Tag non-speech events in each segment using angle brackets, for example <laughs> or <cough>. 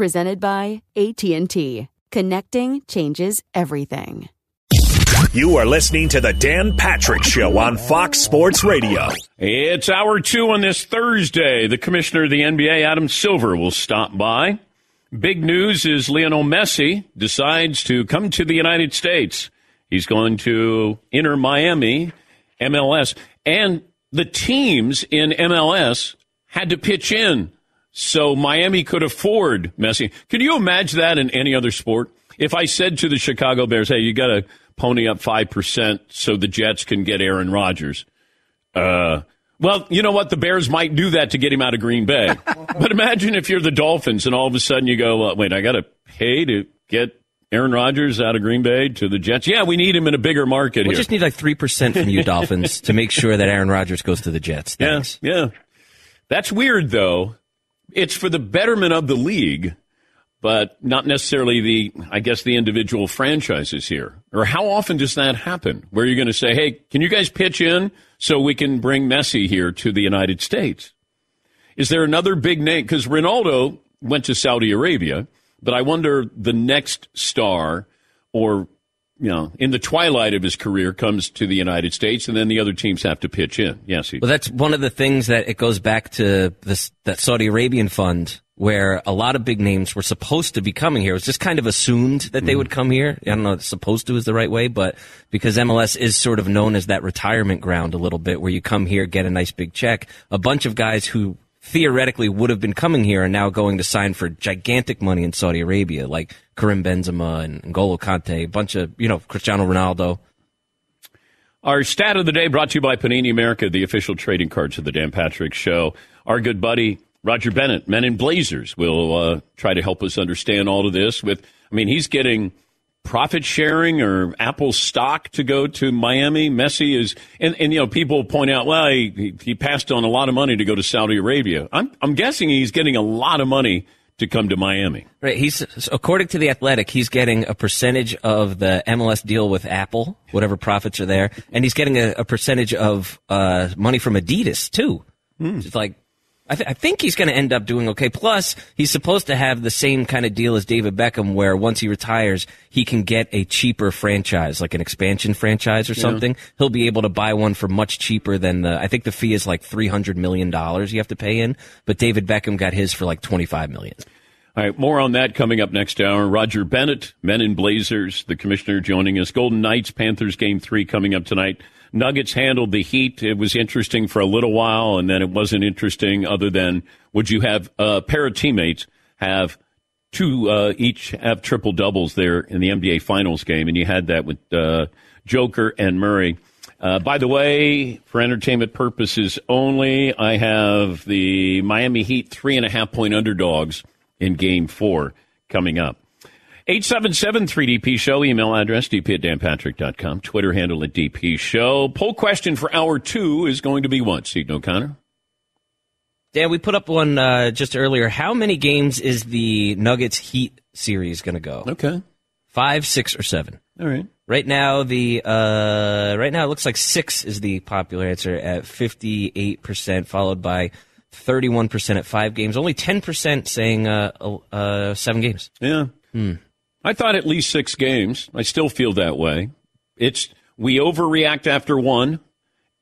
Presented by AT&T. Connecting changes everything. You are listening to the Dan Patrick Show on Fox Sports Radio. It's hour two on this Thursday. The commissioner of the NBA, Adam Silver, will stop by. Big news is Lionel Messi decides to come to the United States. He's going to enter Miami, MLS, and the teams in MLS had to pitch in so Miami could afford Messi. Can you imagine that in any other sport? If I said to the Chicago Bears, hey, you got to pony up 5% so the Jets can get Aaron Rodgers. Uh, well, you know what? The Bears might do that to get him out of Green Bay. <laughs> but imagine if you're the Dolphins and all of a sudden you go, uh, wait, I got to pay to get Aaron Rodgers out of Green Bay to the Jets. Yeah, we need him in a bigger market we here. just need like 3% from you <laughs> Dolphins to make sure that Aaron Rodgers goes to the Jets. Thanks. Yeah, yeah. That's weird, though. It's for the betterment of the league, but not necessarily the, I guess, the individual franchises here. Or how often does that happen? Where you're going to say, hey, can you guys pitch in so we can bring Messi here to the United States? Is there another big name? Because Ronaldo went to Saudi Arabia, but I wonder the next star or you know, in the twilight of his career, comes to the United States, and then the other teams have to pitch in. Yes, he, Well, that's one of the things that it goes back to this that Saudi Arabian fund where a lot of big names were supposed to be coming here. It was just kind of assumed that they mm-hmm. would come here. I don't know if supposed to is the right way, but because MLS is sort of known as that retirement ground a little bit where you come here, get a nice big check. A bunch of guys who theoretically would have been coming here and now going to sign for gigantic money in Saudi Arabia, like Karim Benzema and N'Golo Kante, a bunch of, you know, Cristiano Ronaldo. Our stat of the day brought to you by Panini America, the official trading cards of the Dan Patrick Show. Our good buddy Roger Bennett, Men in Blazers, will uh, try to help us understand all of this. With, I mean, he's getting profit sharing or Apple stock to go to Miami. Messi is, and, and you know, people point out, well, he, he passed on a lot of money to go to Saudi Arabia. I'm, I'm guessing he's getting a lot of money to come to Miami. Right. He's according to the Athletic, he's getting a percentage of the MLS deal with Apple, whatever profits are there, and he's getting a, a percentage of uh, money from Adidas too. It's like. I, th- I think he's going to end up doing okay. Plus, he's supposed to have the same kind of deal as David Beckham, where once he retires, he can get a cheaper franchise, like an expansion franchise or something. He'll be able to buy one for much cheaper than the. I think the fee is like three hundred million dollars you have to pay in, but David Beckham got his for like twenty five million. All right, more on that coming up next hour. Roger Bennett, Men in Blazers, the commissioner joining us. Golden Knights, Panthers game three coming up tonight. Nuggets handled the Heat. It was interesting for a little while, and then it wasn't interesting other than would you have a pair of teammates have two, uh, each have triple doubles there in the NBA Finals game, and you had that with uh, Joker and Murray. Uh, by the way, for entertainment purposes only, I have the Miami Heat three and a half point underdogs in game four coming up. 877-3DP Show, email address dp at danpatrick.com, Twitter handle at DP Show. Poll question for hour two is going to be what, Seton O'Connor? Dan, we put up one uh, just earlier. How many games is the Nuggets Heat series going to go? Okay. Five, six, or seven? All right. Right now, the uh, right now it looks like six is the popular answer at fifty eight percent, followed by 31% at five games, only 10% saying uh, uh, seven games. Yeah. I thought at least six games. I still feel that way. It's we overreact after one,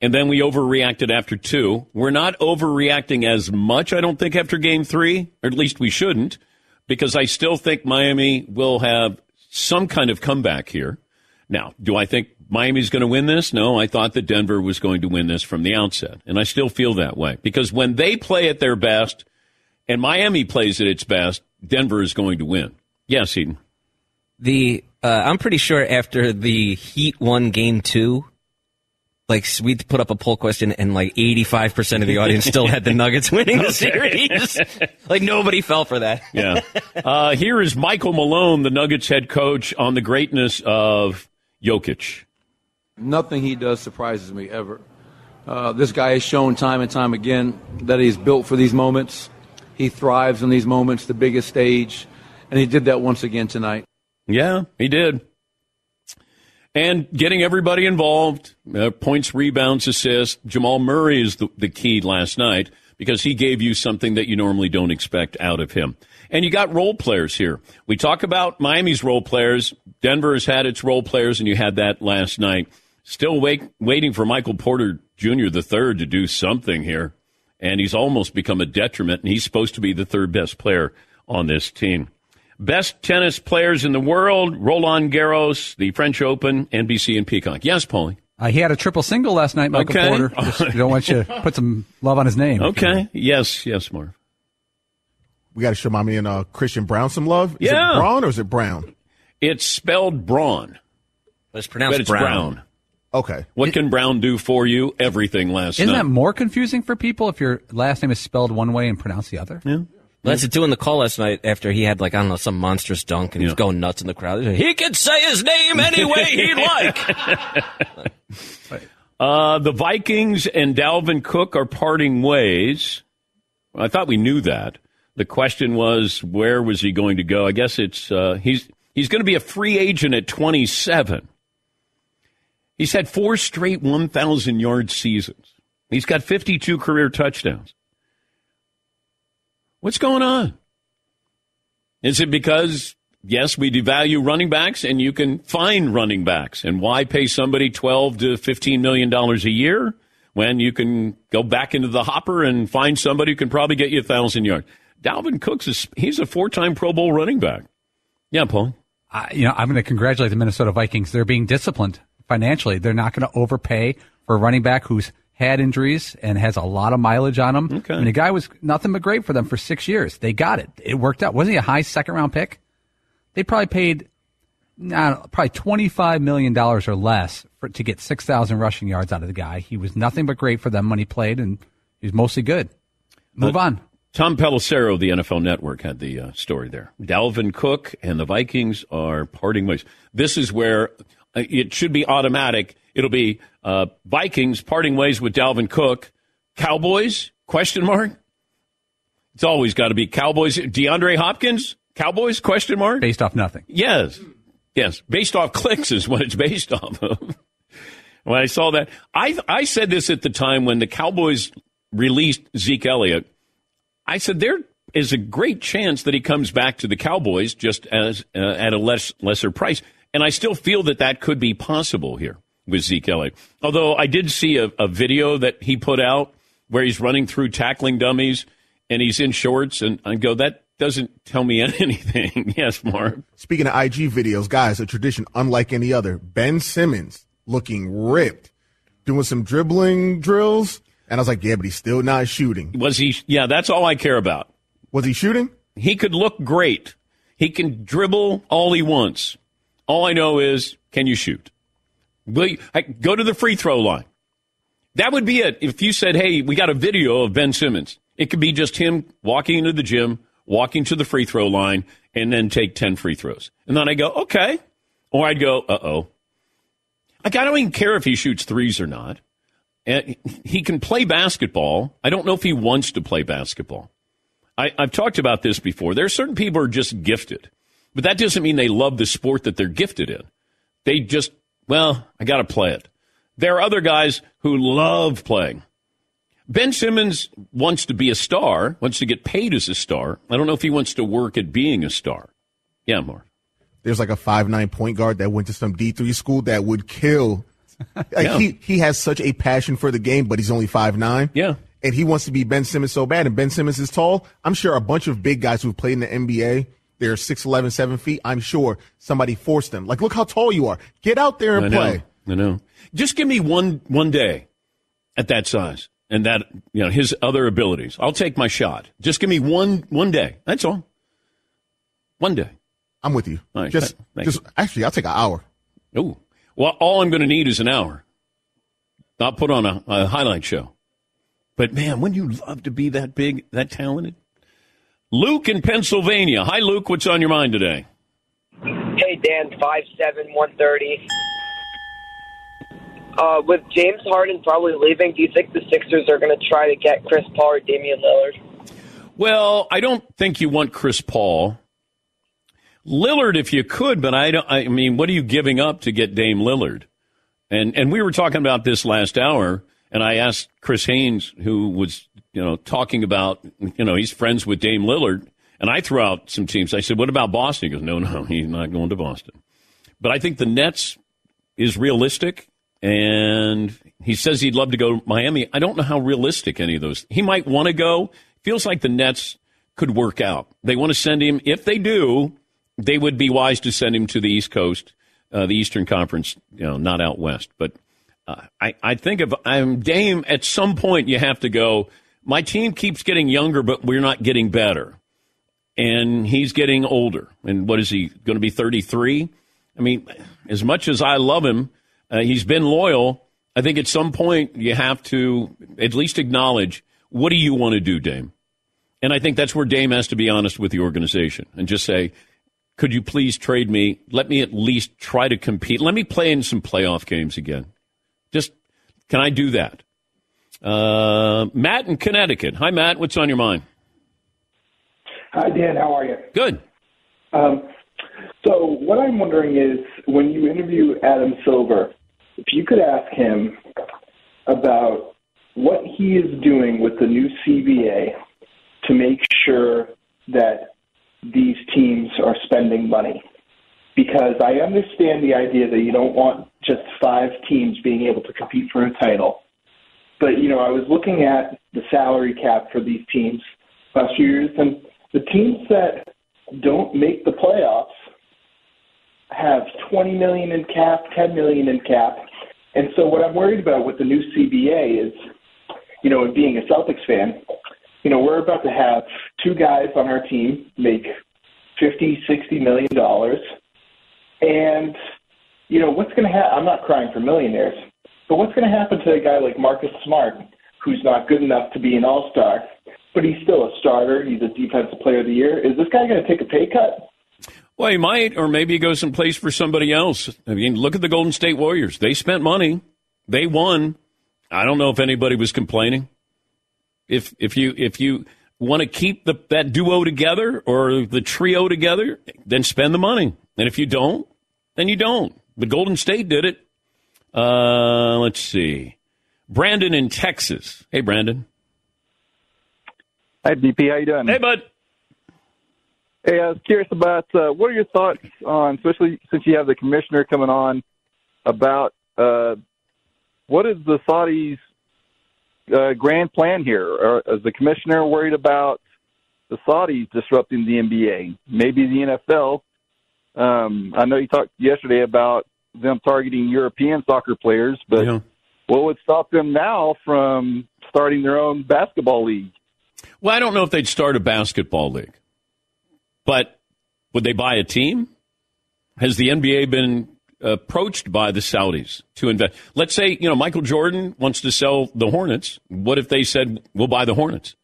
and then we overreacted after two. We're not overreacting as much, I don't think, after game three, or at least we shouldn't, because I still think Miami will have some kind of comeback here. Now, do I think Miami's going to win this? No, I thought that Denver was going to win this from the outset, and I still feel that way because when they play at their best and Miami plays at its best, Denver is going to win. Yes, Eden. The uh, I'm pretty sure after the Heat won Game Two, like we put up a poll question and like 85 percent of the audience still had the Nuggets winning the <laughs> series. like nobody fell for that. Yeah. Uh, here is Michael Malone, the Nuggets head coach, on the greatness of Jokic. Nothing he does surprises me ever. Uh, this guy has shown time and time again that he's built for these moments. He thrives in these moments, the biggest stage, and he did that once again tonight. Yeah, he did. And getting everybody involved, uh, points, rebounds, assists. Jamal Murray is the, the key last night because he gave you something that you normally don't expect out of him. And you got role players here. We talk about Miami's role players. Denver has had its role players, and you had that last night. Still wait, waiting for Michael Porter Jr. the third to do something here, and he's almost become a detriment. And he's supposed to be the third best player on this team. Best tennis players in the world: Roland Garros, the French Open, NBC, and Peacock. Yes, Paulie. Uh, he had a triple single last night, Michael Okay. Porter. <laughs> Just don't want you to put some love on his name. Okay. Yes. Yes, Marv. We got to show mommy and uh, Christian Braun some love. Is Yeah. it Braun or is it Brown? It's spelled Braun, But it's but pronounced it's Brown. Brown. Okay. What can Brown do for you? Everything last night. Isn't that more confusing for people if your last name is spelled one way and pronounced the other? yeah. That's it doing the call last night after he had like I don't know some monstrous dunk and he was going nuts in the crowd. He could say his name any way he'd like. <laughs> Uh, the Vikings and Dalvin Cook are parting ways. I thought we knew that. The question was, where was he going to go? I guess it's uh, he's he's going to be a free agent at 27. He's had four straight 1,000 yard seasons. He's got 52 career touchdowns. What's going on? Is it because yes, we devalue running backs and you can find running backs and why pay somebody 12 to 15 million dollars a year when you can go back into the hopper and find somebody who can probably get you a 1000 yards. Dalvin Cooks is he's a four-time Pro Bowl running back. Yeah, Paul. You know, I'm going to congratulate the Minnesota Vikings. They're being disciplined financially. They're not going to overpay for a running back who's had injuries and has a lot of mileage on him. Okay. I mean, the guy was nothing but great for them for six years. They got it. It worked out. Wasn't he a high second round pick? They probably paid don't probably $25 million or less for, to get 6,000 rushing yards out of the guy. He was nothing but great for them when he played, and he was mostly good. Move on. Tom Pelissero, of the NFL Network, had the uh, story there. Dalvin Cook and the Vikings are parting ways. This is where uh, it should be automatic. It'll be uh, Vikings parting ways with Dalvin Cook. Cowboys? Question mark. It's always got to be Cowboys. DeAndre Hopkins? Cowboys? Question mark. Based off nothing. Yes. Yes. Based off clicks is what it's based off of. <laughs> when I saw that, I, I said this at the time when the Cowboys released Zeke Elliott. I said there is a great chance that he comes back to the Cowboys just as uh, at a less lesser price. And I still feel that that could be possible here with Zeke Elliott. Although I did see a, a video that he put out where he's running through tackling dummies and he's in shorts, and I go, that doesn't tell me <laughs> anything. <laughs> yes, Mark. Speaking of IG videos, guys, a tradition unlike any other. Ben Simmons looking ripped, doing some dribbling drills. And I was like, yeah, but he's still not shooting. Was he? Yeah, that's all I care about. Was he shooting? He could look great. He can dribble all he wants. All I know is, can you shoot? You, go to the free throw line. That would be it. If you said, hey, we got a video of Ben Simmons, it could be just him walking into the gym, walking to the free throw line, and then take 10 free throws. And then I go, okay. Or I'd go, uh oh. Like, I don't even care if he shoots threes or not. And he can play basketball. I don't know if he wants to play basketball. I, I've talked about this before. There are certain people who are just gifted, but that doesn't mean they love the sport that they're gifted in. They just, well, I got to play it. There are other guys who love playing. Ben Simmons wants to be a star, wants to get paid as a star. I don't know if he wants to work at being a star. Yeah, Mark. There's like a five nine point guard that went to some D three school that would kill. <laughs> Like Yeah. he he has such a passion for the game, but he's only five nine. Yeah. and he wants to be Ben Simmons so bad. And Ben Simmons is tall. I'm sure a bunch of big guys who've played in the NBA. They're 6'11", 7 feet. I'm sure somebody forced them. Like, look how tall you are. Get out there and I know. play. I know. Just give me one one day at that size and that you know his other abilities. I'll take my shot. Just give me one one day. That's all. One day. I'm with you. Right, just, just actually, I'll take an hour. Oh, well, all I'm going to need is an hour. I'll put on a, a highlight show. But man, wouldn't you love to be that big, that talented? Luke in Pennsylvania. Hi, Luke. What's on your mind today? Hey, Dan, five seven one thirty. Uh, with James Harden probably leaving, do you think the Sixers are going to try to get Chris Paul or Damian Lillard? Well, I don't think you want Chris Paul. Lillard, if you could, but I don't. I mean, what are you giving up to get Dame Lillard? And and we were talking about this last hour, and I asked Chris Haynes, who was you know talking about you know he's friends with Dame Lillard, and I threw out some teams. I said, "What about Boston?" He goes, "No, no, he's not going to Boston." But I think the Nets is realistic, and he says he'd love to go to Miami. I don't know how realistic any of those. He might want to go. Feels like the Nets could work out. They want to send him. If they do, they would be wise to send him to the East Coast, uh, the Eastern Conference. You know, not out west. But uh, I, I think if I'm Dame, at some point you have to go. My team keeps getting younger, but we're not getting better. And he's getting older. And what is he going to be? 33. I mean, as much as I love him, uh, he's been loyal. I think at some point you have to at least acknowledge what do you want to do, Dame? And I think that's where Dame has to be honest with the organization and just say, could you please trade me? Let me at least try to compete. Let me play in some playoff games again. Just, can I do that? Uh, Matt in Connecticut. Hi, Matt. What's on your mind? Hi, Dan. How are you? Good. Um, so, what I'm wondering is when you interview Adam Silver, if you could ask him about what he is doing with the new CBA to make sure that these teams are spending money. Because I understand the idea that you don't want just five teams being able to compete for a title. But, you know, I was looking at the salary cap for these teams last few years, and the teams that don't make the playoffs have 20 million in cap, 10 million in cap. And so what I'm worried about with the new CBA is, you know, being a Celtics fan, you know, we're about to have two guys on our team make 50, 60 million dollars. And, you know, what's going to happen? I'm not crying for millionaires, but what's going to happen to a guy like Marcus Smart, who's not good enough to be an all star, but he's still a starter? He's a defensive player of the year. Is this guy going to take a pay cut? Well, he might, or maybe he goes someplace for somebody else. I mean, look at the Golden State Warriors. They spent money. They won. I don't know if anybody was complaining. If if you if you want to keep the that duo together or the trio together, then spend the money. And if you don't, then you don't. But Golden State did it. Uh, let's see. Brandon in Texas. Hey, Brandon. Hi, DP. How you doing? Hey, bud. Hey, I was curious about uh, what are your thoughts on, especially since you have the commissioner coming on, about uh, what is the Saudis' uh, grand plan here? Or is the commissioner worried about the Saudis disrupting the NBA? Maybe the NFL. Um, I know you talked yesterday about them targeting European soccer players, but what would stop them now from starting their own basketball league? Well, I don't know if they'd start a basketball league, but would they buy a team? Has the NBA been approached by the Saudis to invest? Let's say, you know, Michael Jordan wants to sell the Hornets. What if they said, we'll buy the Hornets?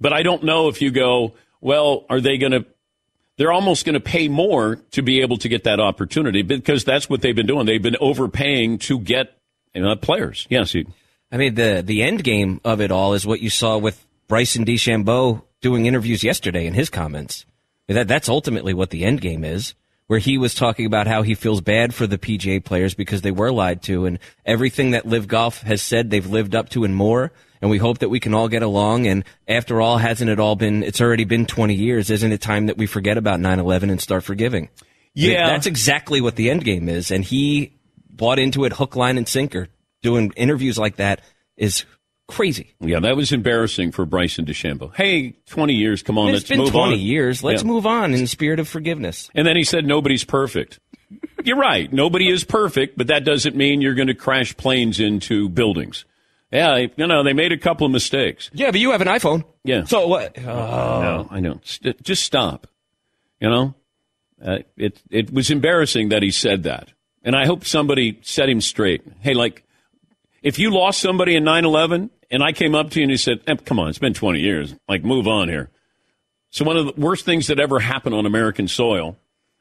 But I don't know if you go, well, are they going to, they're almost going to pay more to be able to get that opportunity because that's what they've been doing. They've been overpaying to get you know, players. Yes. I mean, the the end game of it all is what you saw with Bryson DeChambeau doing interviews yesterday in his comments. That that's ultimately what the end game is, where he was talking about how he feels bad for the PGA players because they were lied to, and everything that LIV Golf has said they've lived up to and more. And we hope that we can all get along. And after all, hasn't it all been? It's already been 20 years. Isn't it time that we forget about 9/11 and start forgiving? Yeah. that's exactly what the end game is, and he bought into it hook, line, and sinker. Doing interviews like that is crazy. Yeah, that was embarrassing for Bryson DeChambeau. Hey, 20 years, come on, it's let's been move 20 on. years. Let's Yeah. move on in the spirit of forgiveness. And then he said nobody's perfect. You're right. Nobody is perfect, but that doesn't mean you're going to crash planes into buildings. Yeah, you know, they made a couple of mistakes. Yeah, but you have an iPhone. Yeah. So what? I know, I know. St- just stop. You know, uh, it it was embarrassing that he said that, and I hope somebody set him straight. Hey, like, if you lost somebody in 9-11 and I came up to you and you said, eh, "Come on, it's been twenty years. Like, move on here." So one of the worst things that ever happened on American soil,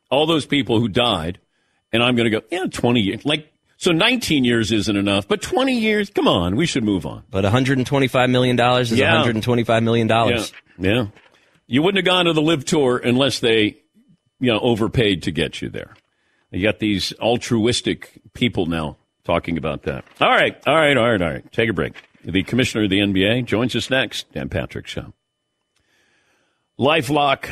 all those people who died, and I'm going to go, yeah, twenty years, like. So 19 years isn't enough, but 20 years, come on, we should move on. But 125 million dollars is Yeah. 125 million dollars. Yeah, yeah. You wouldn't have gone to the LIV tour unless they, you know, overpaid to get you there. You got these altruistic people now talking about that. All right, all right, all right, all right. Take a break. The commissioner of the NBA joins us next. Dan Patrick Show. LifeLock.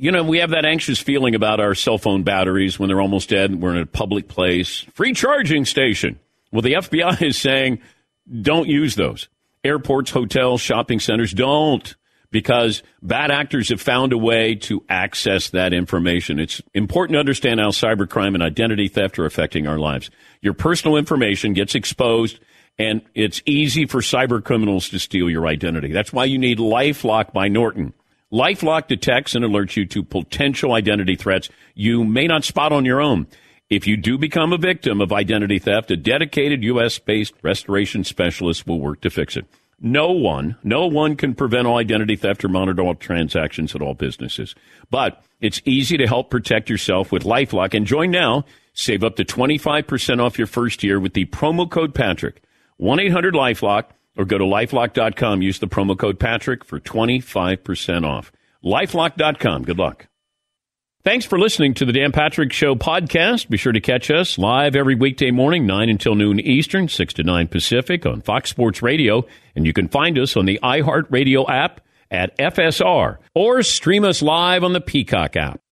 You know, we have that anxious feeling about our cell phone batteries when they're almost dead. We're in a public place. Free charging station. Well, the <laughs> FBI is saying don't use those. Airports, hotels, shopping centers, don't. Because bad actors have found a way to access that information. It's important to understand how cybercrime and identity theft are affecting our lives. Your personal information gets exposed, and it's easy for cyber criminals to steal your identity. That's why you need Lifelock by Norton. Lifelock detects and alerts you to potential identity threats you may not spot on your own. If you do become a victim of identity theft, a dedicated U.S. based restoration specialist will work to fix it. No one, no one can prevent all identity theft or monitor all transactions at all businesses. But it's easy to help protect yourself with Lifelock and join now. Save up to 25% off your first year with the promo code Patrick. 1-800-LifeLock or go to lifelock.com. Use the promo code Patrick for 25% off. Lifelock.com. Good luck. Thanks for listening to the Dan Patrick Show podcast. Be sure to catch us live every weekday morning, 9 until noon Eastern, 6 to 9 Pacific on Fox Sports Radio. And you can find us on the iHeartRadio app at FSR or stream us live on the Peacock app.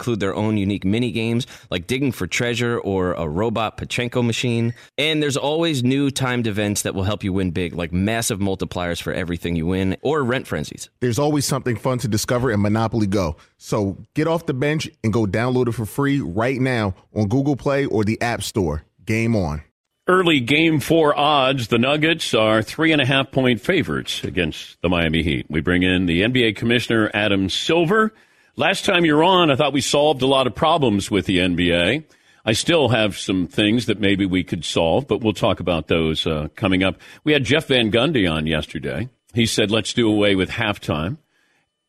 include their own unique mini games like digging for treasure or a robot Pachinko machine. And there's always new timed events that will help you win big, like massive multipliers for everything you win or rent frenzies. There's always something fun to discover in Monopoly Go. So get off the bench and go download it for free right now on Google Play or the App Store. Game on. Early game four odds, the Nuggets are three and a half point favorites against the Miami Heat. We bring in the NBA Commissioner Adam Silver. Last time you're on, I thought we solved a lot of problems with the NBA. I still have some things that maybe we could solve, but we'll talk about those uh, coming up. We had Jeff Van Gundy on yesterday. He said, let's do away with halftime,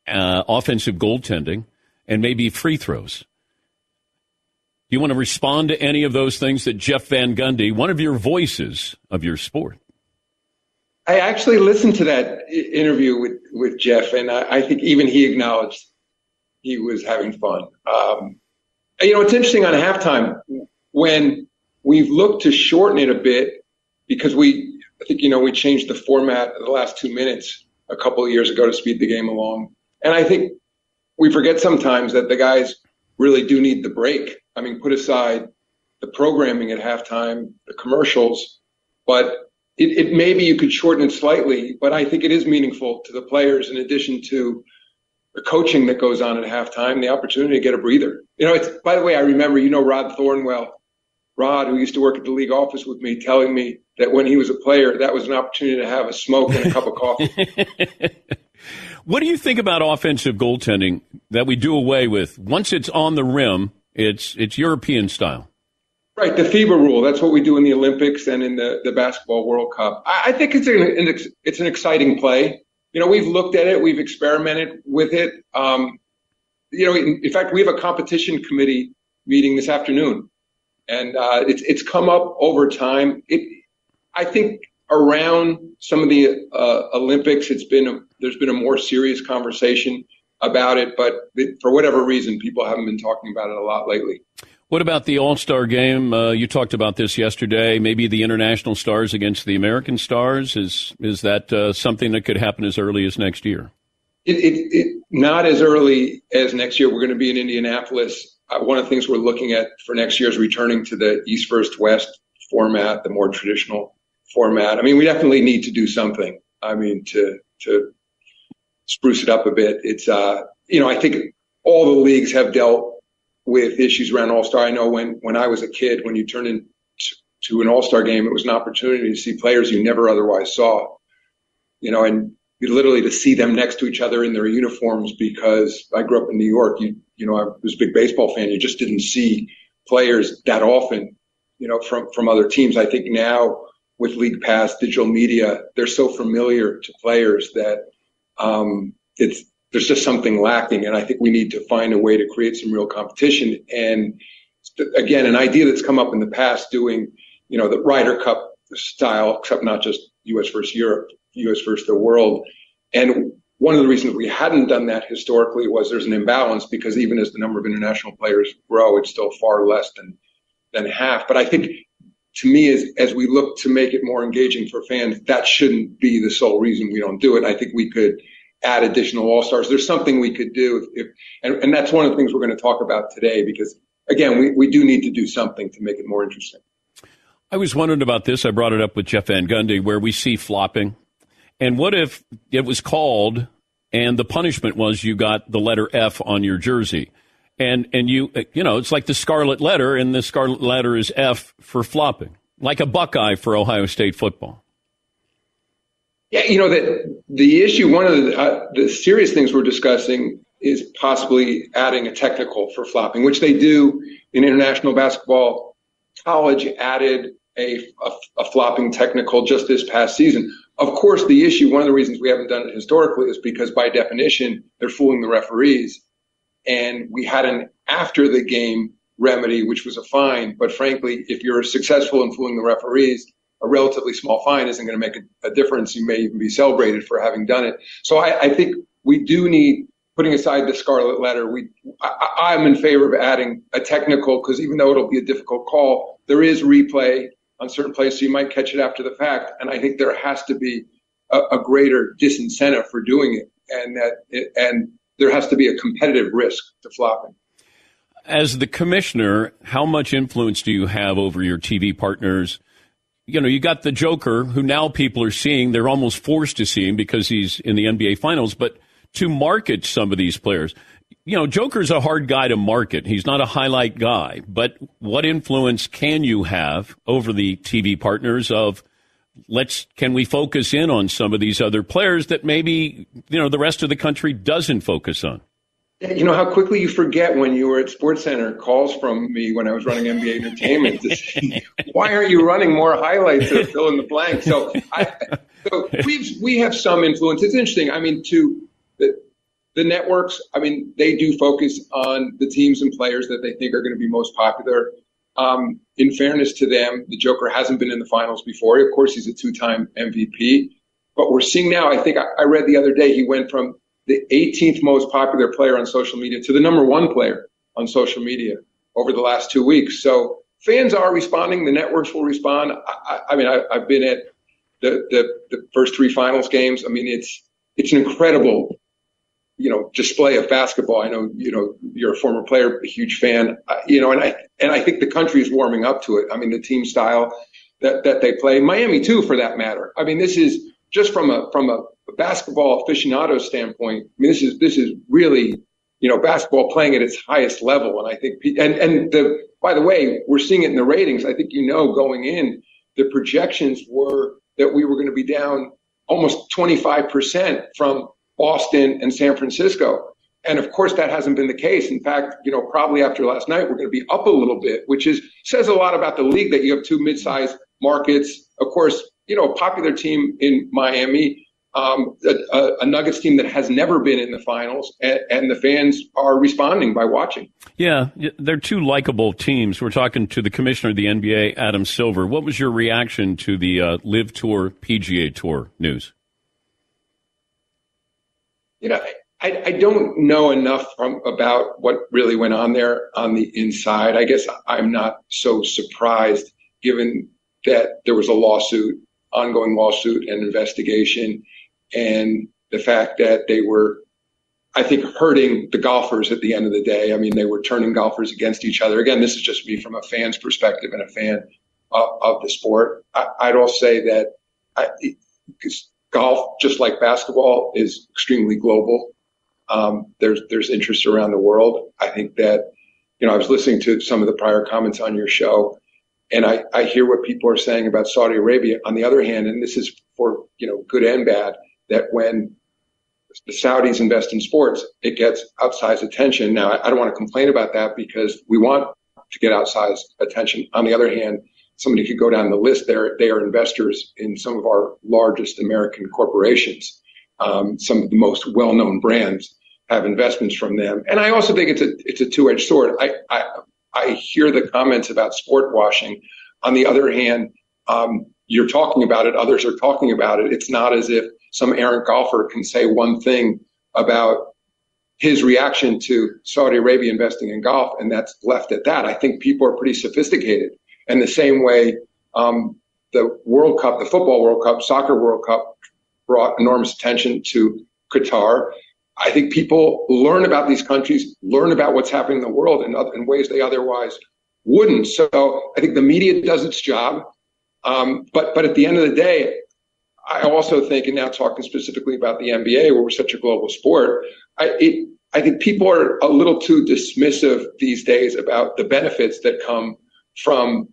uh, offensive goaltending, and maybe free throws. Do you want to respond to any of those things that Jeff Van Gundy, one of your voices of your sport? I actually listened to that interview with, with Jeff, and I, I think even he acknowledged he was having fun. Um, you know, it's interesting on halftime when we've looked to shorten it a bit because we, I think, you know, we changed the format of the last two minutes a couple of years ago to speed the game along. And I think we forget sometimes that the guys really do need the break. I mean, put aside the programming at halftime, the commercials, but it, it maybe you could shorten it slightly, but I think it is meaningful to the players in addition to the coaching that goes on at halftime, the opportunity to get a breather. You know, it's by the way, I remember, you know, Rod Thornwell, Rod, who used to work at the league office with me, telling me that when he was a player, that was an opportunity to have a smoke and a cup of coffee. <laughs> what do you think about offensive goaltending that we do away with? Once it's on the rim, it's it's European style. Right, the FIBA rule. That's what we do in the Olympics and in the, the basketball World Cup. I, I think it's an, an, it's an exciting play. You know, we've looked at it, we've experimented with it. Um, you know, in, in, fact, we have a competition committee meeting this afternoon, and uh, it's it's come up over time. It, I think, around some of the uh, Olympics, it's been a, there's been a more serious conversation about it, but for whatever reason, people haven't been talking about it a lot lately. What about the All Star game? Uh, you talked about this yesterday. Maybe the international stars against the American stars. Is is that uh, something that could happen as early as next year? It, it, it, not as early as next year. We're going to be in Indianapolis. Uh, one of the things we're looking at for next year is returning to the East First West format, the more traditional format. I mean, we definitely need to do something. I mean, to to spruce it up a bit. It's, uh, you know, I think all the leagues have dealt with issues around All Star. I know when, when I was a kid, when you turned into to an All Star game, it was an opportunity to see players you never otherwise saw, you know, and literally to see them next to each other in their uniforms because I grew up in New York. You, you know, I was a big baseball fan. You just didn't see players that often, you know, from, from other teams. I think now with League Pass, digital media, they're so familiar to players that um, it's there's just something lacking, and I think we need to find a way to create some real competition. And again, an idea that's come up in the past, doing you know the Ryder Cup style, except not just U.S. versus Europe, U.S. versus the world. And one of the reasons we hadn't done that historically was there's an imbalance because even as the number of international players grow, it's still far less than than half. But I think to me, as, as we look to make it more engaging for fans, that shouldn't be the sole reason we don't do it. I think we could add additional all stars. There's something we could do, if, if and, and that's one of the things we're going to talk about today because again, we, we do need to do something to make it more interesting. I was wondering about this. I brought it up with Jeff Van Gundy, where we see flopping. And what if it was called and the punishment was you got the letter F on your jersey? and and you you know it's like the scarlet letter and the scarlet letter is f for flopping like a buckeye for ohio state football yeah you know that the issue one of the, uh, the serious things we're discussing is possibly adding a technical for flopping which they do in international basketball. College added a, a, a flopping technical just this past season. Of course the issue one of the reasons we haven't done it historically is because by definition they're fooling the referees. And we had an after the game remedy, which was a fine. But frankly, if you're successful in fooling the referees, a relatively small fine isn't going to make a, a difference. You may even be celebrated for having done it. So I, I think we do need, putting aside the scarlet letter, we I, I'm in favor of adding a technical because even though it'll be a difficult call, there is replay on certain plays, so you might catch it after the fact. And I think there has to be a, a greater disincentive for doing it, and that it, and there has to be a competitive risk to flopping. As the commissioner, how much influence do you have over your TV partners? You know, you got the Joker, who now people are seeing. They're almost forced to see him because he's in the NBA Finals. But to market some of these players, you know, Joker's a hard guy to market. He's not a highlight guy, but what influence can you have over the TV partners of let's can we focus in on some of these other players that maybe, you know, the rest of the country doesn't focus on? You know how quickly you forget when you were at Sports Center calls from me when I was running NBA Entertainment. Say, <laughs> Why aren't you running more highlights to fill in the blank? So, I, so we we have some influence. It's interesting. I mean, to the, the networks, I mean, they do focus on the teams and players that they think are going to be most popular. Um, in fairness to them, the Joker hasn't been in the finals before. Of course, he's a two-time MVP. But we're seeing now, I think I, I read the other day, he went from the 18th most popular player on social media to the number one player on social media over the last two weeks. So fans are responding. The networks will respond. I, I mean, I, have been at the, the, the first three finals games. I mean, it's it's an incredible you know, display of basketball. I know, you know, you're a former player, a huge fan, uh, you know, and I, and I think the country is warming up to it. I mean, the team style that, that they play, Miami too, for that matter. I mean, this is just from a, from a basketball aficionado standpoint. I mean, this is, this is really, you know, basketball playing at its highest level. And I think, and, and the, by the way, we're seeing it in the ratings. I think, you know, going in, the projections were that we were going to be down almost 25% from Boston, and San Francisco. And of course, that hasn't been the case. In fact, you know, probably after last night, we're going to be up a little bit, which is says a lot about the league that you have two mid-sized markets. Of course, you know, a popular team in Miami, um, a, a, Nuggets team that has never been in the finals, and, and, the fans are responding by watching. Yeah, they're two likable teams. We're talking to the commissioner of the NBA, Adam Silver. What was your reaction to the uh, LIV Tour PGA Tour news? you know, I, I don't know enough from about what really went on there on the inside. I guess I'm not so surprised given that there was a lawsuit, ongoing lawsuit and investigation, and the fact that they were, I think, hurting the golfers at the end of the day. I mean, they were turning golfers against each other. Again, this is just me from a fan's perspective and a fan of, of the sport. I, would also say that I, golf, just like basketball, is extremely global. Um, there's there's interest around the world. I think that you know I was listening to some of the prior comments on your show, and I, I hear what people are saying about Saudi Arabia. On the other hand, and this is for you know good and bad, that when the Saudis invest in sports, it gets outsized attention. Now I, don't want to complain about that because we want to get outsized attention. On the other hand, somebody could go down the list there. They are investors in some of our largest American corporations. Um, some of the most well-known brands have investments from them. And I also think it's a it's a two-edged sword. I I, I hear the comments about sport washing. On the other hand, um, you're talking about it. Others are talking about it. It's not as if some errant golfer can say one thing about his reaction to Saudi Arabia investing in golf, and that's left at that. I think people are pretty sophisticated. And the same way, um, the World Cup, the Football World Cup, Soccer World Cup brought enormous attention to Qatar. I think people learn about these countries, learn about what's happening in the world in, in ways they otherwise wouldn't. So I think the media does its job. Um, but, but at the end of the day, I also think, and now talking specifically about the NBA, where we're such a global sport, I, it, I think people are a little too dismissive these days about the benefits that come from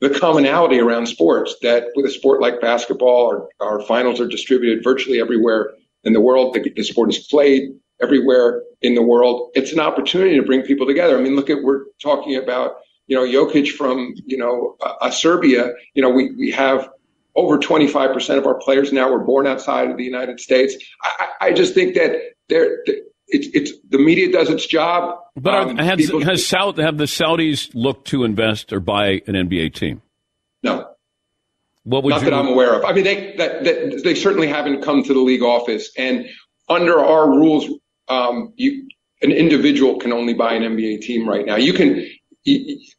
the commonality around sports that with a sport like basketball, our, our finals are distributed virtually everywhere in the world. The, the, sport is played everywhere in the world. It's an opportunity to bring people together. I mean, look at, we're talking about, you know, Jokic from, you know, uh, Serbia. You know, we, we have over 25% of our players now were born outside of the United States. I, I just think that there, it's it's the media does its job. But um, has, has South have the Saudis looked to invest or buy an NBA team? No. What would Not you, that I'm aware of. I mean, they that, that, they certainly haven't come to the league office, and under our rules, um, you an individual can only buy an NBA team right now. You can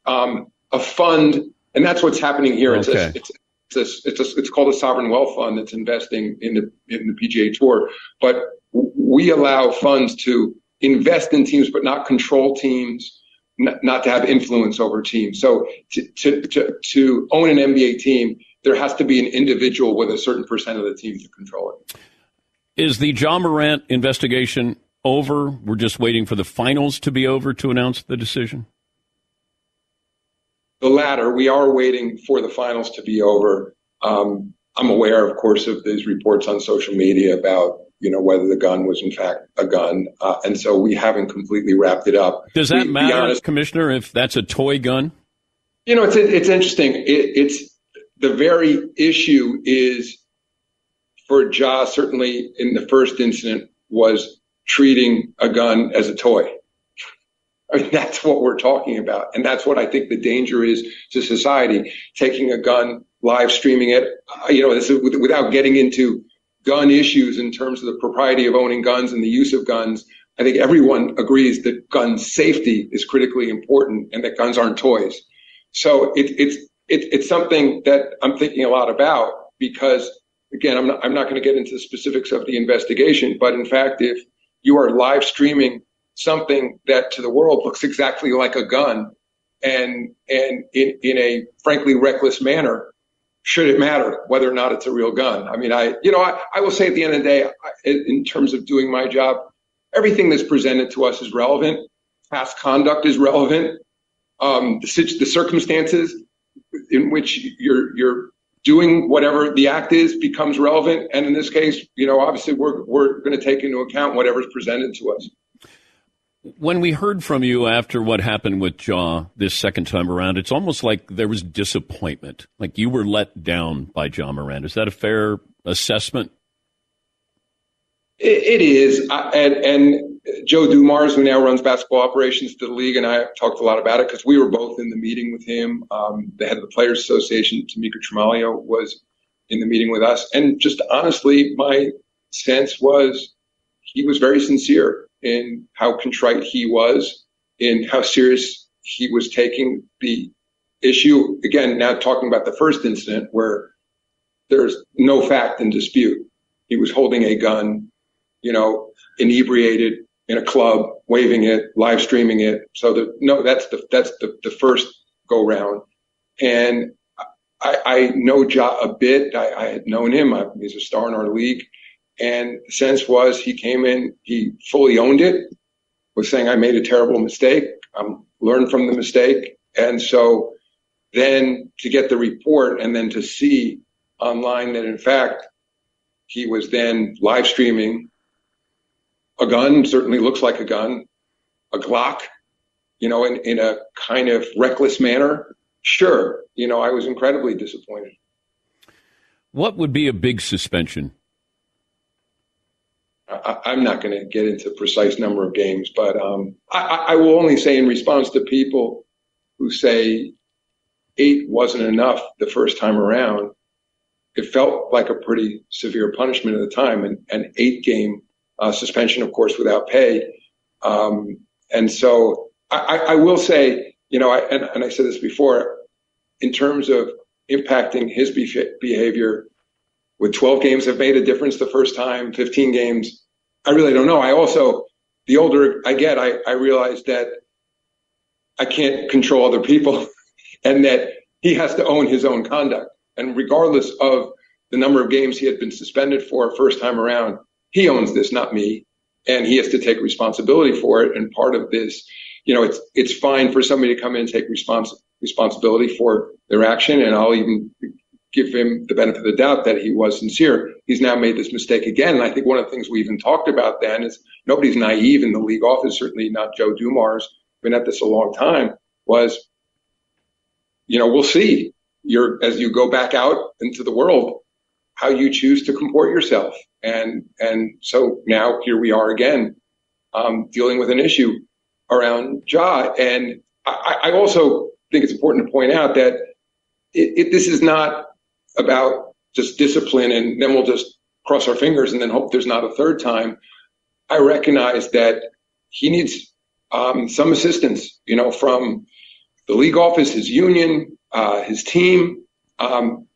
um, a fund, and that's what's happening here. It's, okay. a, it's, it's, a, it's, a, it's called a sovereign wealth fund that's investing in the in the PGA Tour, but we allow funds to invest in teams but not control teams, not to have influence over teams. So to, to, to, to own an NBA team, there has to be an individual with a certain percent of the team to control it. Is the Ja Morant investigation over? We're just waiting for the finals to be over to announce the decision? The latter. We are waiting for the finals to be over. Um, I'm aware, of course, of these reports on social media about you know whether the gun was in fact a gun, uh, and so we haven't completely wrapped it up. Does that We- matter, Commissioner, if that's a toy gun? You know, it's it's interesting. It, it's the very issue is for Ja. Certainly, in the first incident, was treating a gun as a toy. I mean, <laughs> that's what we're talking about, and that's what I think the danger is to society. Taking a gun, live streaming it, you know, this is, without getting into gun issues in terms of the propriety of owning guns and the use of guns. I think everyone agrees that gun safety is critically important and that guns aren't toys. So it, it's it, it's something that I'm thinking a lot about because again, I'm not I'm not going to get into the specifics of the investigation, but in fact, if you are live streaming something that to the world looks exactly like a gun and and in, in a frankly reckless manner, should it matter whether or not it's a real gun? I mean, I you know I, I will say at the end of the day, I, in terms of doing my job, everything that's presented to us is relevant. Past conduct is relevant um, the, the circumstances in which you're you're doing whatever the act is becomes relevant. And in this case, you know, obviously we're we're going to take into account whatever's presented to us. When we heard from you after what happened with Ja this second time around, it's almost like there was disappointment. Like you were let down by Ja Morant. Is that a fair assessment? It, it is, I- and and Joe Dumars, who now runs basketball operations to the league, and I talked a lot about it because we were both in the meeting with him. Um, the head of the Players Association, Tamika Tremaglio, was in the meeting with us, and just honestly, my sense was he was very sincere in how contrite he was, in how serious he was taking the issue. Again, now talking about the first incident where there's no fact in dispute. He was holding a gun, you know, inebriated in a club, waving it, live streaming it. So the, no, that's the that's the, the first go round. And I, I know Ja a bit. I, I had known him. I, he's a star in our league. And the sense was he came in, he fully owned it, was saying, I made a terrible mistake. I'm learned from the mistake. And so then to get the report and then to see online that in fact he was then live streaming a gun, certainly looks like a gun, a Glock, you know, in, in a kind of reckless manner. Sure. You know, I was incredibly disappointed. What would be a big suspension? I, I'm not going to get into precise number of games, but um, I, I- I will only say in response to people who say eight wasn't enough the first time around, it felt like a pretty severe punishment at the time, and an eight game uh, suspension, of course, without pay. Um, and so I, I- will say, you know, I, and, and I said this before, in terms of impacting his behavior, would 12 games have made a difference the first time, 15 games? I really don't know. I also, the older I get, I, I realize that I can't control other people <laughs> and that he has to own his own conduct. And regardless of the number of games he had been suspended for first time around, he owns this, not me. And he has to take responsibility for it. And part of this, you know, it's, it's fine for somebody to come in and take respons- responsibility for their action. And I'll even give him the benefit of the doubt that he was sincere. He's now made this mistake again. And I think one of the things we even talked about then is nobody's naive in the league office, certainly not Joe Dumars, been at this a long time, was, you know, we'll see you're, as you go back out into the world, how you choose to comport yourself. And, and so now here we are again, um, dealing with an issue around Ja. And I, I also think it's important to point out that it, it, this is not about just discipline and then we'll just cross our fingers and then hope there's not a third time. I recognize that he needs um, some assistance, you know, from the league office, his union, uh, his team. Um,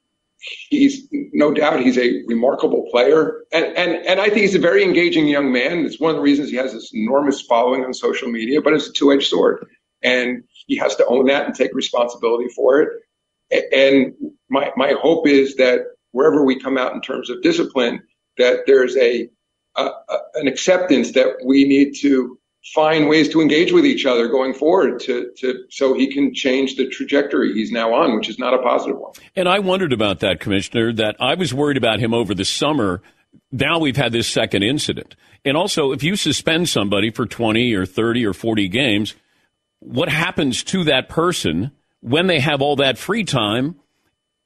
he's no doubt he's a remarkable player, and and and I think he's a very engaging young man. It's one of the reasons he has this enormous following on social media. But it's a two-edged sword, and he has to own that and take responsibility for it. And my my hope is that wherever we come out in terms of discipline, that there's a, a, an acceptance that we need to find ways to engage with each other going forward to, to so he can change the trajectory he's now on, which is not a positive one. And I wondered about that, Commissioner, that I was worried about him over the summer. Now we've had this second incident. And also, if you suspend somebody for 20 or 30 or 40 games, what happens to that person when they have all that free time?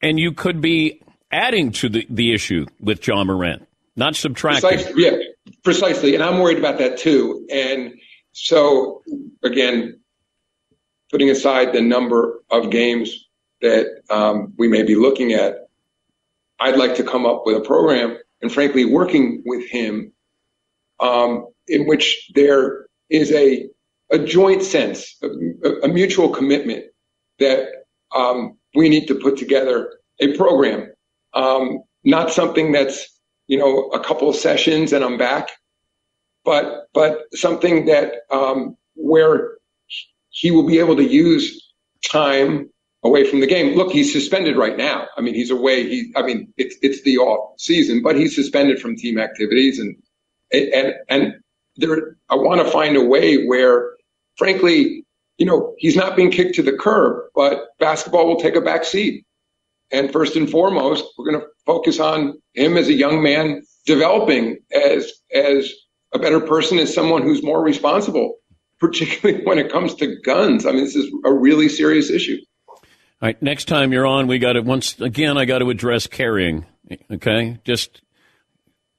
And you could be adding to the, the issue with Ja Morant, not subtracting. Precisely, yeah, precisely. And I'm worried about that too. And so, again, putting aside the number of games that um, we may be looking at, I'd like to come up with a program and, frankly, working with him um, in which there is a, a joint sense, a, a mutual commitment that um, we need to put together a program, um, not something that's you know a couple of sessions and I'm back, but but something that um, where he will be able to use time away from the game. Look, he's suspended right now. I mean, he's away. He, I mean, it's it's the off season, but he's suspended from team activities, and and and there. I want to find a way where, frankly, you know, he's not being kicked to the curb, but basketball will take a back seat. And first and foremost, we're going to focus on him as a young man developing as as a better person is someone who's more responsible, <laughs> particularly when it comes to guns. I mean, this is a really serious issue. All right, next time you're on, we got to once again. I got to address carrying. Okay, just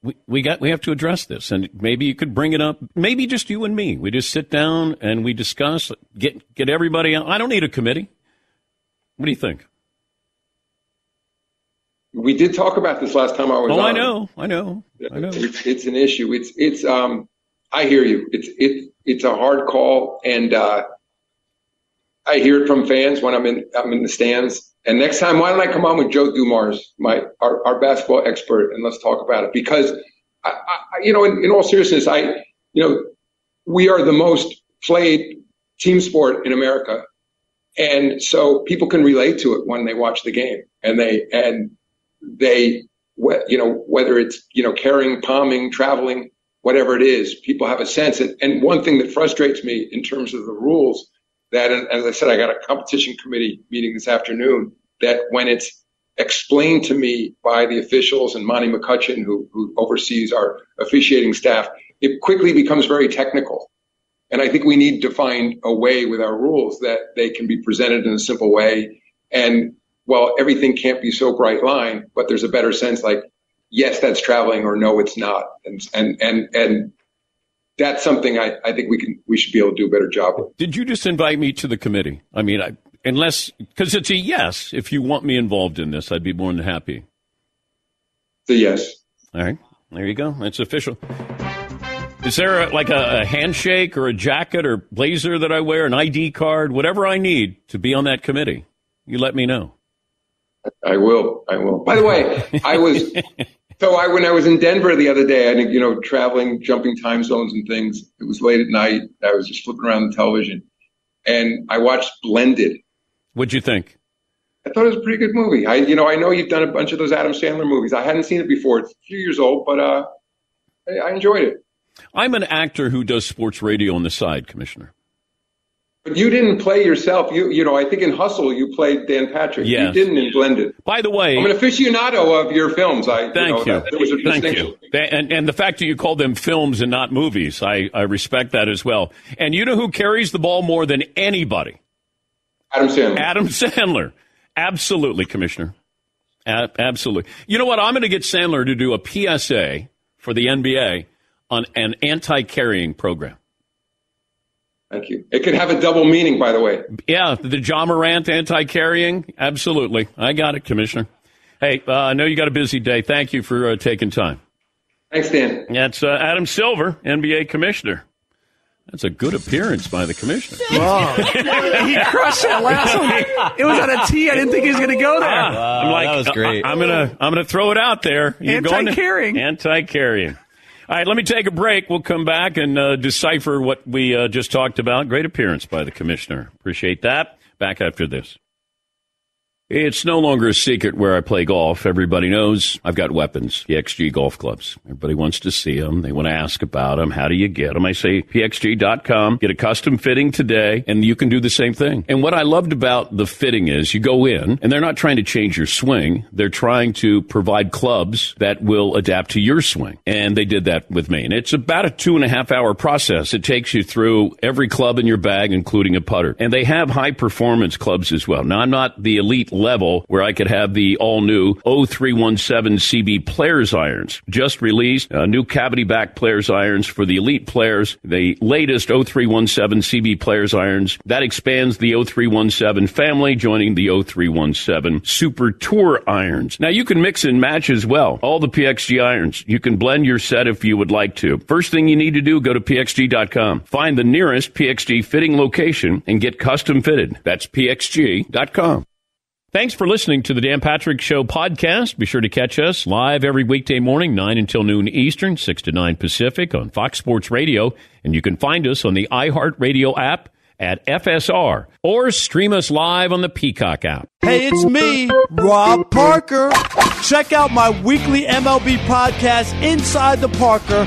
we, we got we have to address this, and maybe you could bring it up. Maybe just you and me. We just sit down and we discuss. Get get everybody. Out. I don't need a committee. What do you think? We did talk about this last time I was oh, on. I know, I know, I know. It's, it's an issue. It's it's um. I hear you. It's it it's a hard call, and uh, I hear it from fans when I'm in I'm in the stands. And next time, why don't I come on with Joe Dumars, my our, our basketball expert, and let's talk about it because, I, I, you know, in, in all seriousness, I you know, we are the most played team sport in America, and so people can relate to it when they watch the game, and they and they, you know, whether it's, you know, carrying, palming, traveling, whatever it is, people have a sense. And, and one thing that frustrates me in terms of the rules that, as I said, I got a competition committee meeting this afternoon that when it's explained to me by the officials and Monty McCutchen, who, who oversees our officiating staff, it quickly becomes very technical. And I think we need to find a way with our rules that they can be presented in a simple way and well, everything can't be so bright line, but there's a better sense like, yes, that's traveling or no, it's not. And, and, and, and that's something I, I think we can, we should be able to do a better job with. Did you just invite me to the committee? I mean, I, unless, because it's a yes. If you want me involved in this, I'd be more than happy. It's a yes. All right. There you go. It's official. Is there a, like a, a, handshake or a jacket or blazer that I wear, an ID card, whatever I need to be on that committee? You let me know. I will. I will. By the way, I was <laughs> so I when I was in Denver the other day, I think you know traveling, jumping time zones and things. It was late at night. I was just flipping around the television, and I watched Blended. What'd you think? I thought it was a pretty good movie. I you know I know you've done a bunch of those Adam Sandler movies. I hadn't seen it before. It's a few years old, but uh, I, I enjoyed it. I'm an actor who does sports radio on the side, Commissioner. But you didn't play yourself. You you know, I think in Hustle you played Dan Patrick. Yes. You didn't in Blended. By the way, I'm an aficionado of your films. I thank you. Know, you. That, there was a thank you. And and the fact that you call them films and not movies, I I respect that as well. And you know who carries the ball more than anybody? Adam Sandler. Adam Sandler. Absolutely, Commissioner. A- absolutely. You know what? I'm going to get Sandler to do a PSA for the NBA on an anti-carrying program. Thank you. It could have a double meaning, by the way. Yeah, the Ja Morant anti-carrying. Absolutely. I got it, Commissioner. Hey, uh, I know you got a busy day. Thank you for uh, taking time. Thanks, Dan. That's uh, Adam Silver, NBA Commissioner. That's a good appearance by the commissioner. <laughs> Wow. he crushed that last one. It was on a tee. I didn't think he was going to go there. I'm like, that was great. I, am gonna, I'm gonna throw it out there. You're going to- Anti-carrying. Anti-carrying. All right, let me take a break. We'll come back and uh, decipher what we uh, just talked about. Great appearance by the commissioner. Appreciate that. Back after this. It's no longer a secret where I play golf. Everybody knows I've got weapons, PXG golf clubs. Everybody wants to see them. They want to ask about them. How do you get them? I say pxg.com, get a custom fitting today, and you can do the same thing. And what I loved about the fitting is you go in, and they're not trying to change your swing. They're trying to provide clubs that will adapt to your swing. And they did that with me. And it's about a two and a half hour process. It takes you through every club in your bag, including a putter. And they have high performance clubs as well. Now, I'm not the elite level where I could have the all new 0317 CB players irons. Just released uh, new cavity back players irons for the elite players. The latest 0317 CB players irons that expands the 0317 family, joining the 0317 Super Tour irons. Now you can mix and match as well. All the PXG irons. You can blend your set if you would like to. First thing you need to do, go to pxg.com. Find the nearest PXG fitting location and get custom fitted. That's pxg.com. Thanks for listening to the Dan Patrick Show podcast. Be sure to catch us live every weekday morning, 9 until noon Eastern, 6 to 9 Pacific on Fox Sports Radio. And you can find us on the iHeartRadio app at FSR or stream us live on the Peacock app. Hey, it's me, Rob Parker. Check out my weekly MLB podcast, Inside the Parker,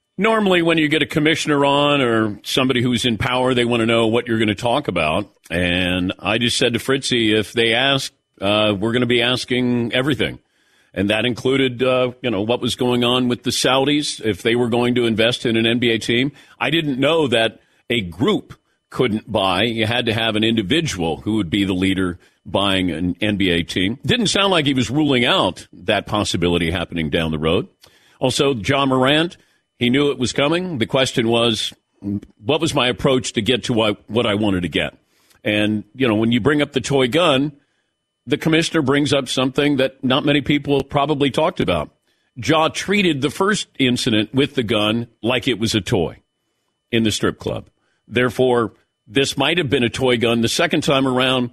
Normally, when you get a commissioner on or somebody who's in power, they want to know what you're going to talk about. And I just said to Fritzy, if they ask, uh, we're going to be asking everything. And that included, uh, you know, what was going on with the Saudis, if they were going to invest in an NBA team. I didn't know that a group couldn't buy. You had to have an individual who would be the leader buying an NBA team. Didn't sound like he was ruling out that possibility happening down the road. Also, Ja Morant, he knew it was coming. The question was, what was my approach to get to what, I wanted to get? And, you know, when you bring up the toy gun, the commissioner brings up something that not many people probably talked about. Ja treated the first incident with the gun like it was a toy in the strip club. Therefore, this might have been a toy gun the second time around.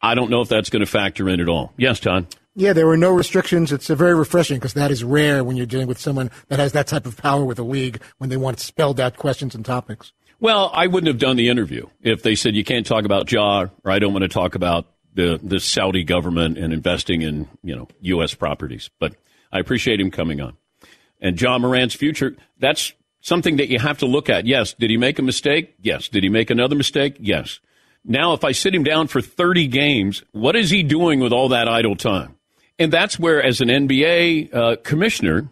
I don't know if that's going to factor in at all. Yes, Todd. Yeah, there were no restrictions. It's very refreshing because that is rare when you're dealing with someone that has that type of power with a league when they want spelled out questions and topics. Well, I wouldn't have done the interview if they said you can't talk about Ja or I don't want to talk about the the Saudi government and investing in you know U.S. properties. But I appreciate him coming on. And Ja Morant's future, that's something that you have to look at. Yes. Did he make a mistake? Yes. Did he make another mistake? Yes. Now, if I sit him down for 30 games, what is he doing with all that idle time? And that's where, as an NBA uh, commissioner,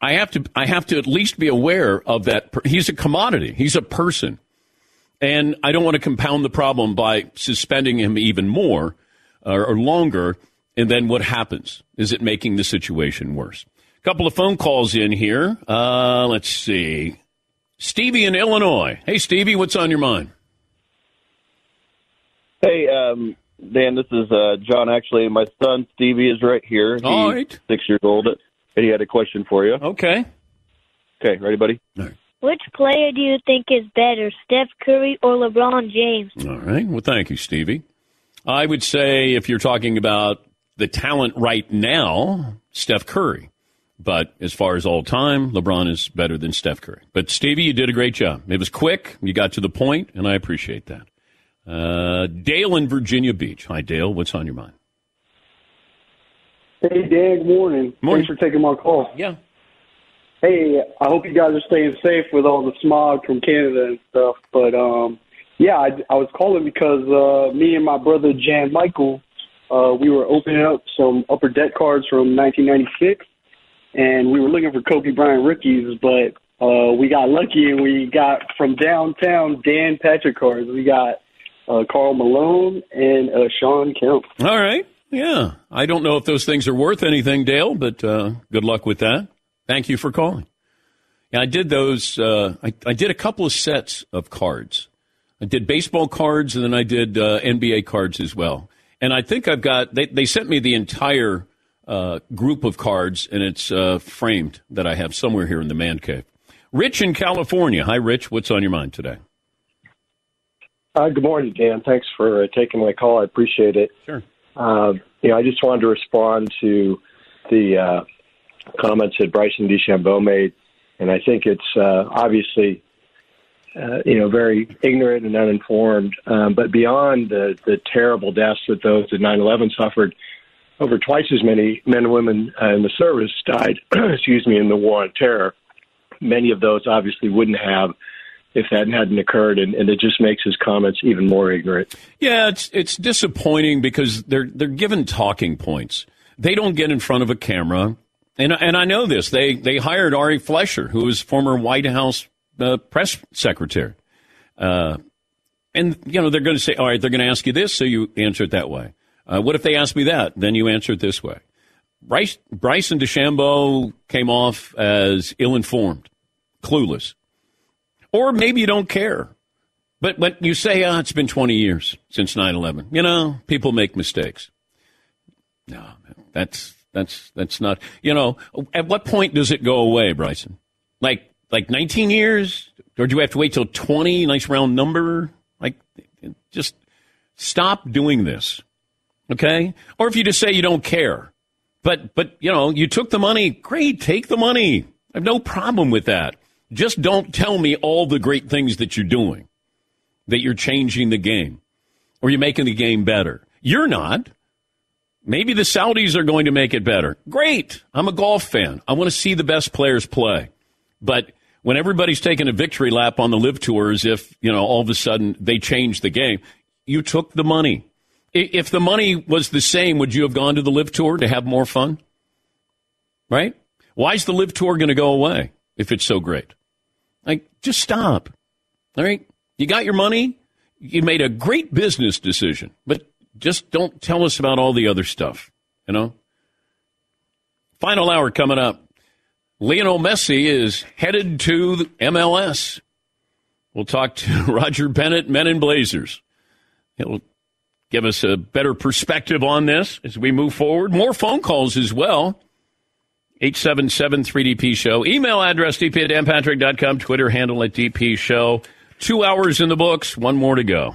I have to I have to at least be aware of that. He's a commodity. He's a person, and I don't want to compound the problem by suspending him even more or, or longer. And then what happens? Is it making the situation worse? A couple of phone calls in here. Uh, let's see. Stevie in Illinois. Hey, Stevie, what's on your mind? Hey, um, Dan, this is uh, John. Actually, my son Stevie is right here. He's All right. six years old, and he had a question for you. Okay. Okay, ready, buddy? Which player do you think is better, Steph Curry or LeBron James? All right. Well, thank you, Stevie. I would say if you're talking about the talent right now, Steph Curry. But as far as all time, LeBron is better than Steph Curry. But Stevie, you did a great job. It was quick. You got to the point, and I appreciate that. Uh, Dale in Virginia Beach. Hi, Dale. What's on your mind? Hey, Dan, morning. Morning. Thanks for taking my call. Yeah. Hey, I hope you guys are staying safe with all the smog from Canada and stuff. But, um, yeah, I, I was calling because uh, me and my brother Jan Michael, uh, we were opening up some upper deck cards from 1996, and we were looking for Kobe Bryant rookies, but uh, we got lucky and we got from downtown Dan Patrick cards. We got uh, Karl Malone and uh, Shawn Kemp. All right. Yeah. I don't know if those things are worth anything, Dale, but uh, good luck with that. Thank you for calling. Yeah, I did those. Uh, I, I did a couple of sets of cards. I did baseball cards and then I did uh, NBA cards as well. And I think I've got, they, they sent me the entire uh, group of cards and it's framed that I have somewhere here in the man cave. Rich in California. Hi, Rich. What's on your mind today? Uh, good morning, Dan. Thanks for uh, taking my call. I appreciate it. Sure. Uh, you know, I just wanted to respond to the uh, comments that Bryson DeChambeau made, and I think it's uh, obviously, uh, you know, very ignorant and uninformed. Um, but beyond the, the terrible deaths that those at 9/11 suffered, over twice as many men and women uh, in the service died. <clears throat> excuse me, in the war on terror. Many of those obviously wouldn't have if that hadn't occurred, and, and it just makes his comments even more ignorant. Yeah, it's it's disappointing because they're they're given talking points. They don't get in front of a camera, and and I know this. They they hired Ari Fleischer, who was former White House uh, press secretary, uh, and you know they're going to say, all right, they're going to ask you this, so you answer it that way. Uh, what if they ask me that? Then you answer it this way. Bryce, Bryson DeChambeau came off as ill-informed, clueless. Or maybe you don't care. But but you say, oh, it's been 20 years since 9/11. You know, people make mistakes. No, that's that's that's not. You know, at what point does it go away, Bryson? Like like 19 years, or do you have to wait till 20? Nice round number. Like, just stop doing this, okay? Or if you just say you don't care, but but you know, you took the money. Great, take the money. I have no problem with that. Just don't tell me all the great things that you're doing, that you're changing the game, or you're making the game better. You're not. Maybe the Saudis are going to make it better. Great. I'm a golf fan. I want to see the best players play. But when everybody's taking a victory lap on the LIV tour as if, you know, all of a sudden they changed the game, you took the money. If the money was the same, would you have gone to the LIV tour to have more fun? Right? Why is the LIV tour going to go away if it's so great? Like, just stop. All right? You got your money. You made a great business decision, but just don't tell us about all the other stuff, you know? Final hour coming up. Lionel Messi is headed to MLS. We'll talk to <laughs> Roger Bennett, Men in Blazers. He'll give us a better perspective on this as we move forward. More phone calls as well. 877 3DP Show. Email address dp at danpatrick.com. Twitter handle at DP Show. Two hours in the books, one more to go.